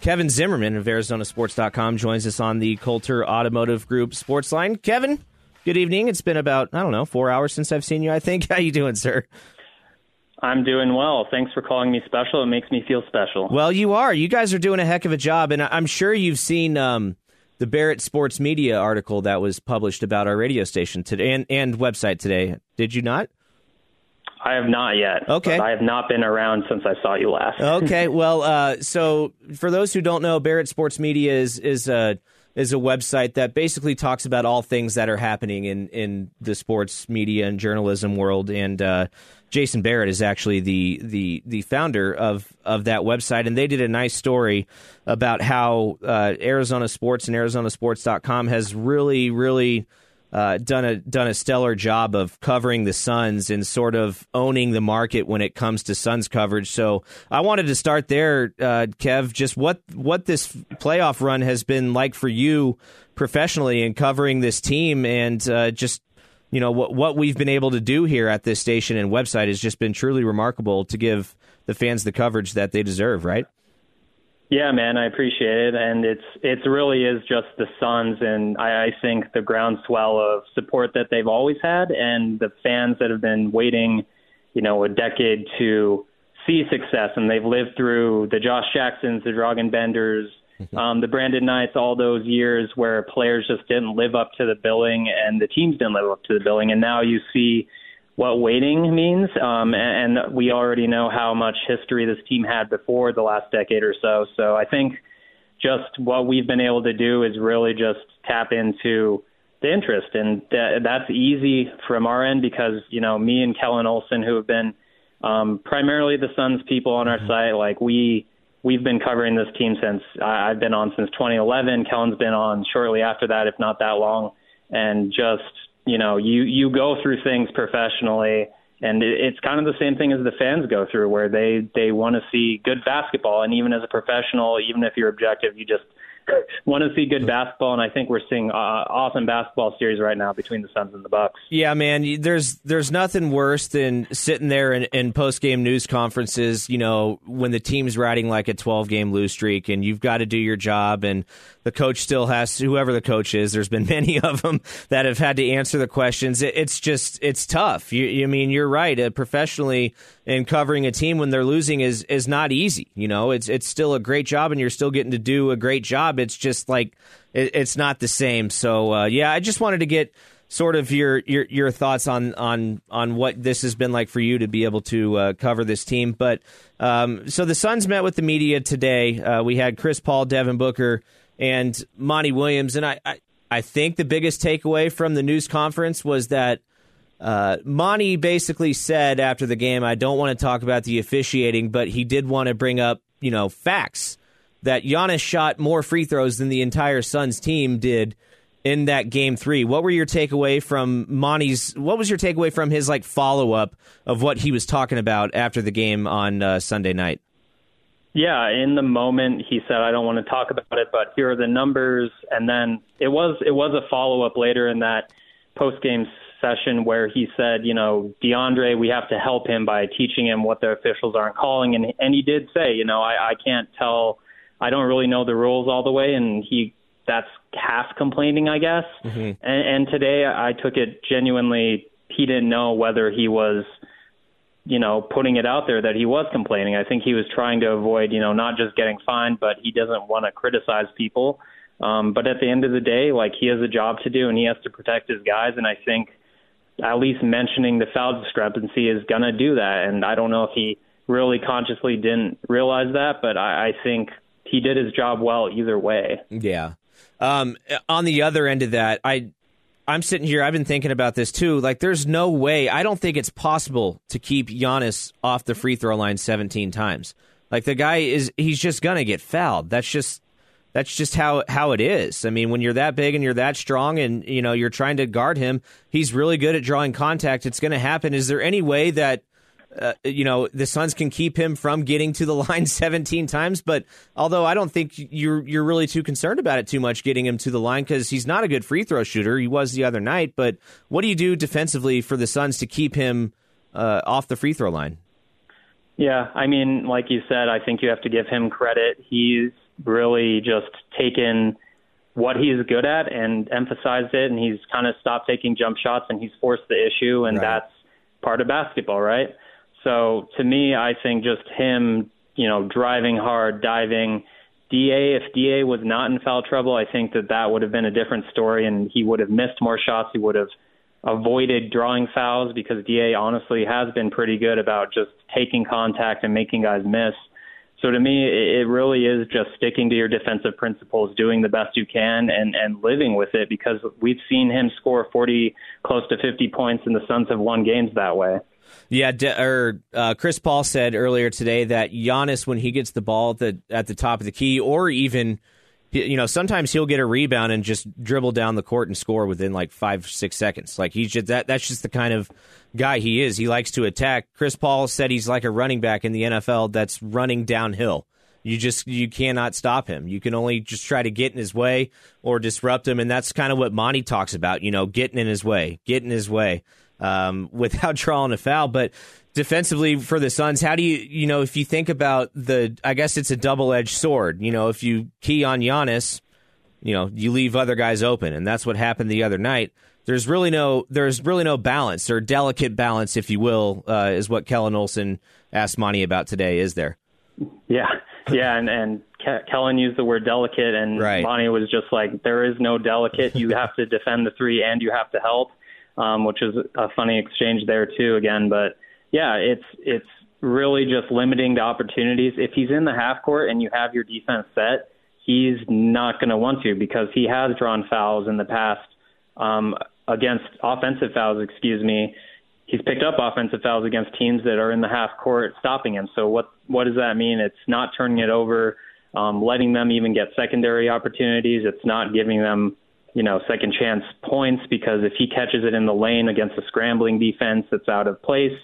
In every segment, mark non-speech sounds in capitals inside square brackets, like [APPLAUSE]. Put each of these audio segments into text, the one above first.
Kevin Zimmerman of ArizonaSports.com joins us on the Coulter Automotive Group Sports Line. Kevin, good evening. It's been about I don't know four hours since I've seen you. I think. [LAUGHS] How you doing, sir? I'm doing well. Thanks for calling me special. It makes me feel special. Well, you are. You guys are doing a heck of a job, and I'm sure you've seen um, the Barrett Sports Media article that was published about our radio station today and, and website today. Did you not? I have not yet. Okay. I have not been around since I saw you last. [LAUGHS] okay. Well, uh, so for those who don't know, Barrett Sports Media is is a is a website that basically talks about all things that are happening in in the sports media and journalism world. And uh, Jason Barrett is actually the the the founder of of that website, and they did a nice story about how uh, Arizona Sports and ArizonaSports.com has really really uh, done a done a stellar job of covering the Suns and sort of owning the market when it comes to Suns coverage. So I wanted to start there, uh, Kev. Just what what this playoff run has been like for you professionally in covering this team, and uh, just you know what what we've been able to do here at this station and website has just been truly remarkable to give the fans the coverage that they deserve. Right. Yeah, man, I appreciate it, and it's it really is just the Suns, and I, I think the groundswell of support that they've always had, and the fans that have been waiting, you know, a decade to see success, and they've lived through the Josh Jacksons, the Dragan Benders, um, the Brandon Knights, all those years where players just didn't live up to the billing, and the teams didn't live up to the billing, and now you see what waiting means. Um, and, and we already know how much history this team had before the last decade or so. So I think just what we've been able to do is really just tap into the interest, and th- that's easy from our end because you know me and Kellan Olson, who have been um, primarily the Suns people on our mm-hmm. site, like we we've been covering this team since I've been on since 2011. Kellan's been on shortly after that, if not that long, and just you know, you you go through things professionally, and it, it's kind of the same thing as the fans go through, where they they want to see good basketball, and even as a professional, even if you're objective, you just [LAUGHS] want to see good basketball, and I think we're seeing uh, awesome basketball series right now between the Suns and the Bucks. Yeah, man, there's there's nothing worse than sitting there in, in post game news conferences. You know, when the team's riding like a 12 game lose streak, and you've got to do your job, and the coach still has whoever the coach is. There's been [LAUGHS] many of them that have had to answer the questions. It, it's just it's tough. You, you mean you're right. Uh, professionally, in covering a team when they're losing is is not easy. You know, it's it's still a great job, and you're still getting to do a great job. It's just like it, it's not the same. So uh, yeah, I just wanted to get sort of your your your thoughts on on on what this has been like for you to be able to uh, cover this team. But um, so the Suns met with the media today. Uh, we had Chris Paul, Devin Booker, and Monty Williams, and I, I I think the biggest takeaway from the news conference was that uh, Monty basically said after the game, I don't want to talk about the officiating, but he did want to bring up, you know, facts that Giannis shot more free throws than the entire Suns team did in that game three. What were your takeaway from Monty's? What was your takeaway from his like follow up of what he was talking about after the game on uh, Sunday night? Yeah, in the moment he said I don't want to talk about it, but here are the numbers, and then it was it was a follow up later in that post game session where he said, you know, DeAndre, we have to help him by teaching him what the officials aren't calling, and and he did say, you know, I, I can't tell, I don't really know the rules all the way, and he that's half complaining, I guess. Mm-hmm. And, and today I took it genuinely. He didn't know whether he was, you know, putting it out there that he was complaining. I think he was trying to avoid, you know, not just getting fined, but he doesn't want to criticize people. Um, but at the end of the day, like he has a job to do and he has to protect his guys. And I think at least mentioning the foul discrepancy is going to do that. And I don't know if he really consciously didn't realize that, but I, I think he did his job well either way. Yeah. Um, on the other end of that, I I'm sitting here. I've been thinking about this too. Like, there's no way. I don't think it's possible to keep Giannis off the free throw line 17 times. Like the guy is, he's just gonna get fouled. That's just that's just how how it is. I mean, when you're that big and you're that strong, and you know you're trying to guard him, he's really good at drawing contact. It's to happen. Is there any way that uh, you know the Suns can keep him from getting to the [LAUGHS] line 17 times? But although I don't think you're you're really too concerned about it too much getting him to the line because he's not a good free throw shooter. He was the other night. But what do you do defensively for the Suns to keep him uh, off the free throw line? Yeah, I mean, like you said, I think you have to give him credit. He's really just taken what he's good at and emphasized it, and he's kind of stopped taking jump shots and he's forced the issue, and right. that's part of basketball, right? So to me, I think just him, you know, driving hard, diving. Da, if Da was not in foul trouble, I think that that would have been a different story, and he would have missed more shots. He would have avoided drawing fouls because Da honestly has been pretty good about just taking contact and making guys miss. So to me, it really is just sticking to your defensive principles, doing the best you can, and and living with it because we've seen him score 40, close to 50 points, and the Suns have won games that way. Yeah, de- or uh, Chris Paul said earlier today that Giannis, when he gets the ball at the at the top of the key, or even you know, sometimes he'll get a rebound and just dribble down the court and score within like five, six seconds. Like he's just that. That's just the kind of guy he is. He likes to attack. Chris Paul said he's like a running back in the NFL that's running downhill. You just you cannot stop him. You can only just try to get in his way or disrupt him, and that's kind of what Monty talks about. You know, getting in his way, getting his way um, [LAUGHS] without drawing a foul. But defensively for the Suns, how do you, you know, if you think about the, I guess it's a double edged sword. You know, if you key on Giannis, you know, you leave other guys open, and that's what happened the other night. There's really no, there's really no balance or delicate balance, if you will, uh, is what Kellan Olson asked Monty about today. Is there? Yeah, yeah, and and Kellan used the word delicate, and right. Monty was just like, there is no delicate. You have to defend the three, and you have to help, um, which is a funny exchange there too. Again, but yeah, it's it's really just limiting the opportunities. If he's in the half court and you have your defense set, he's not going to want to because he has drawn fouls in the past um, against offensive fouls. Excuse me. He's picked up offensive fouls against teams that are in the half court stopping him. So what what does that mean? It's not turning it over, um, letting them even get secondary opportunities. It's not giving them you know second chance points because if he catches it in the lane against a scrambling defense that's out of place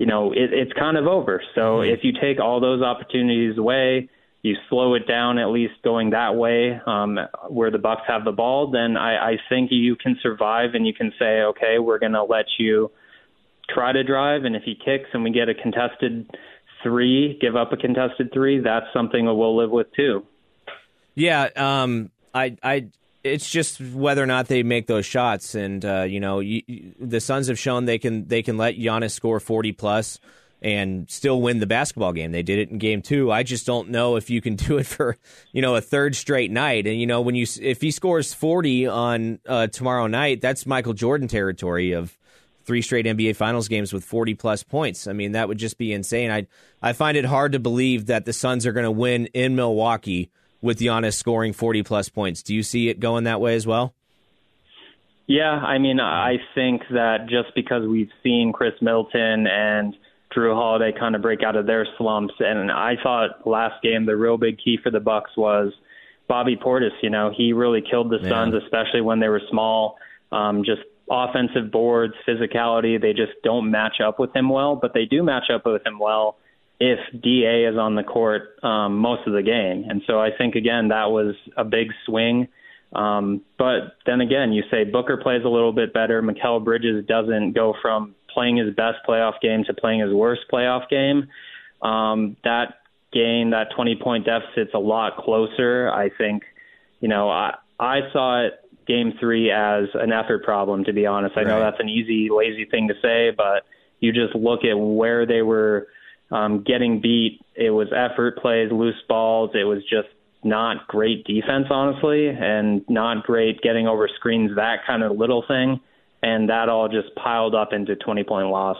you know, it, it's kind of over. So mm-hmm. if you take all those opportunities away, you slow it down at least going that way um, where the Bucks have the ball, then I, I think you can survive and you can say, okay, we're going to let you try to drive, and if he kicks and we get a contested three, give up a contested three, that's something we'll live with too. Yeah, um, I I it's just whether or not they make those shots. And uh, you know, you, you, the Suns have shown they can they can let Giannis score forty plus and still win the basketball game. They did it in game two. I just don't know if you can [LAUGHS] do it for you know a third straight night. And you know, when you if he scores forty on uh, tomorrow night, that's Michael Jordan territory of three straight NBA Finals games with 40 plus points. I mean, that would just be insane. I I find it hard to believe that the Suns are going to win in Milwaukee with Giannis scoring 40 plus points. Do you see it going that way as well? Yeah, I mean, I think that just because we've seen Khris Middleton and Jrue Holiday kind of break out of their slumps, and I thought last game the real big key for the Bucks was Bobby Portis. You know, he really killed the Suns, especially when they were small. Um, just offensive boards, physicality, they just don't match up with him well, but they do match up with him well if DA is on the court um, most of the game. And so I think, again, that was a big swing. Um, but then again, you say Booker plays a little bit better. Mikal Bridges doesn't go from playing his best playoff game to playing his worst playoff game. Um, that game, that 20 point deficit's a lot closer. I think, you know, I, I saw it game three as an effort problem, to be honest. I right. know that's an easy, lazy thing to say, but you just look at where they were – um, getting beat. It was effort plays, loose balls. It was just not great defense, honestly, and not great getting over screens, that kind of little thing. And that all just piled up into 20 point loss.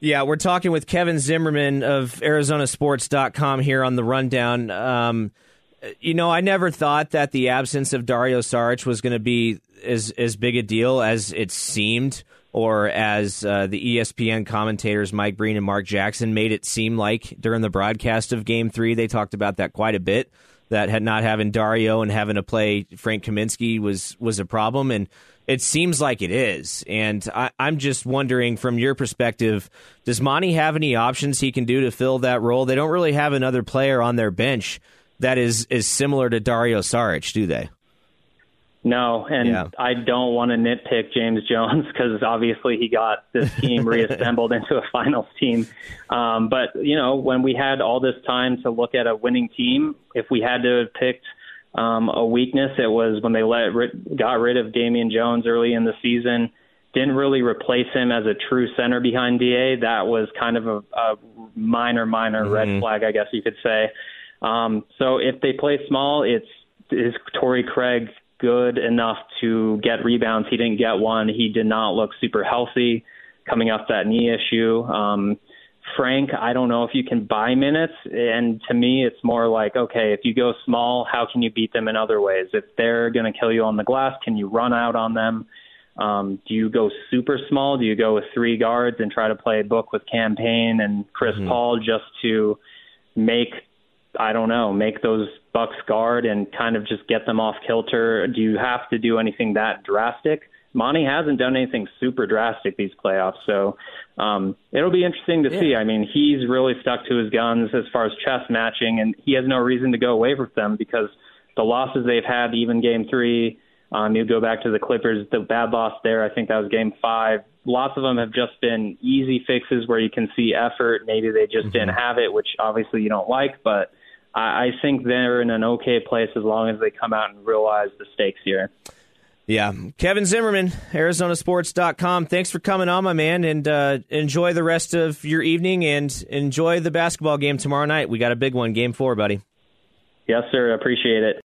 Yeah, we're talking with Kevin Zimmerman of ArizonaSports.com here on the rundown. Um, you know, I never thought that the absence of Dario Saric was going to be as as big a deal as it seemed or as uh, the ESPN commentators Mike Breen and Mark Jackson made it seem like during the broadcast of Game Three. They talked about that quite a bit. That had not having Dario and having to play Frank Kaminsky was was a problem, and it seems like it is. And I, I'm just wondering, from your perspective, does Monty have any options he can do to fill that role? They don't really have another player on their bench that is is similar to Dario Saric, do they? No, and yeah. I don't want to nitpick James Jones because obviously he got this team reassembled [LAUGHS] into a finals team. Um, but you know, when we had all this time to look at a winning team, if we had to have picked um, a weakness, it was when they let got rid of Damian Jones early in the season. Didn't really replace him as a true center behind Da. That was kind of a, a minor, minor mm-hmm. red flag, I guess you could say. Um, so if they play small, it's is Torrey Craig good enough to get rebounds? He didn't get one. He did not look super healthy coming off that knee issue. Um, Frank, I don't know if you can buy minutes. And to me, it's more like, okay, if you go small, how can you beat them in other ways? If they're going to kill you on the glass, can you run out on them? Um, do you go super small? Do you go with three guards and try to play a book with Cam Payne and Chris mm-hmm. Paul just to make, I don't know, make those Bucks guard and kind of just get them off kilter? Do you have to do anything that drastic? Monty hasn't done anything super drastic these playoffs, so um, it'll be interesting to yeah. see. I mean, he's really stuck to his guns as far as chess matching, and he has no reason to go away from them because the losses they've had, even Game Three, um, you go back to the Clippers, the bad loss there. I think that was Game Five. Lots of them have just been easy fixes where you can see effort. Maybe they just mm-hmm. didn't have it, which obviously you don't like, but I, I think they're in an okay place as long as they come out and realize the stakes here. Yeah. Kevin Zimmerman, Arizonasports.com. Thanks for coming on, my man, and uh, enjoy the rest of your evening and enjoy the basketball game tomorrow night. We got a big one, game four, buddy. Yes, sir. Appreciate it.